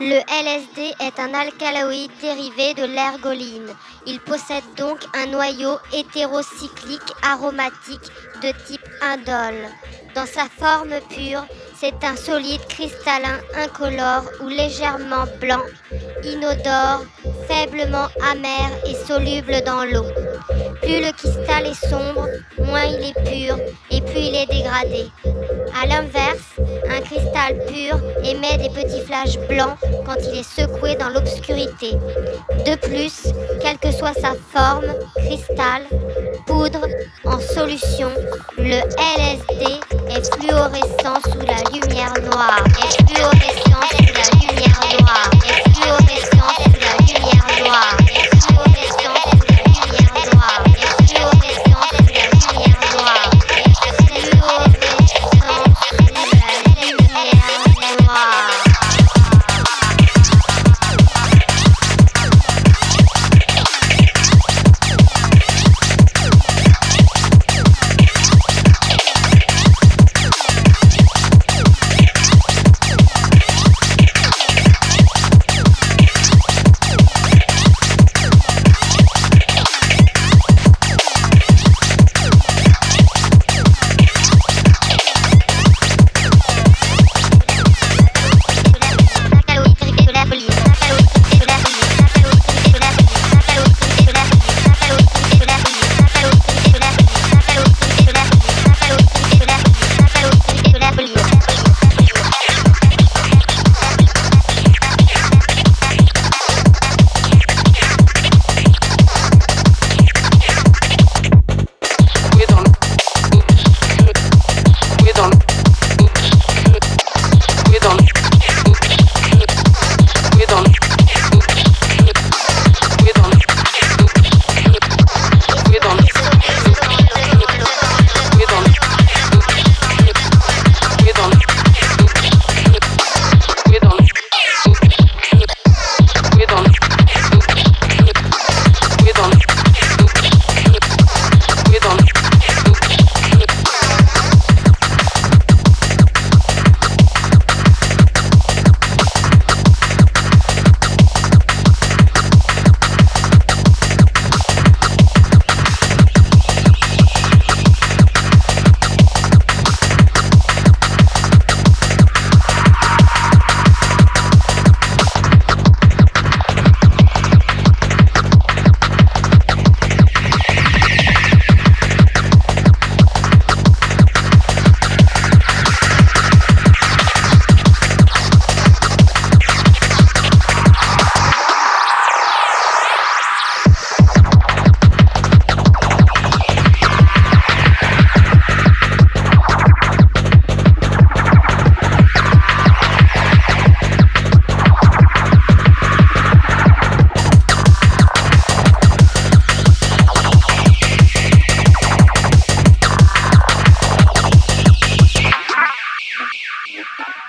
Le LSD est un alcaloïde dérivé de l'ergoline. Il possède donc un noyau hétérocyclique aromatique de type indole. Dans sa forme pure, c'est un solide cristallin incolore ou légèrement blanc, inodore, faiblement amer et soluble dans l'eau. Plus le cristal est sombre, moins il est pur il est dégradé. A l'inverse, un cristal pur émet des petits flashs blancs quand il est secoué dans l'obscurité. De plus, quelle que soit sa forme, cristal, poudre, en solution, le LSD est fluorescent sous la lumière noire. you.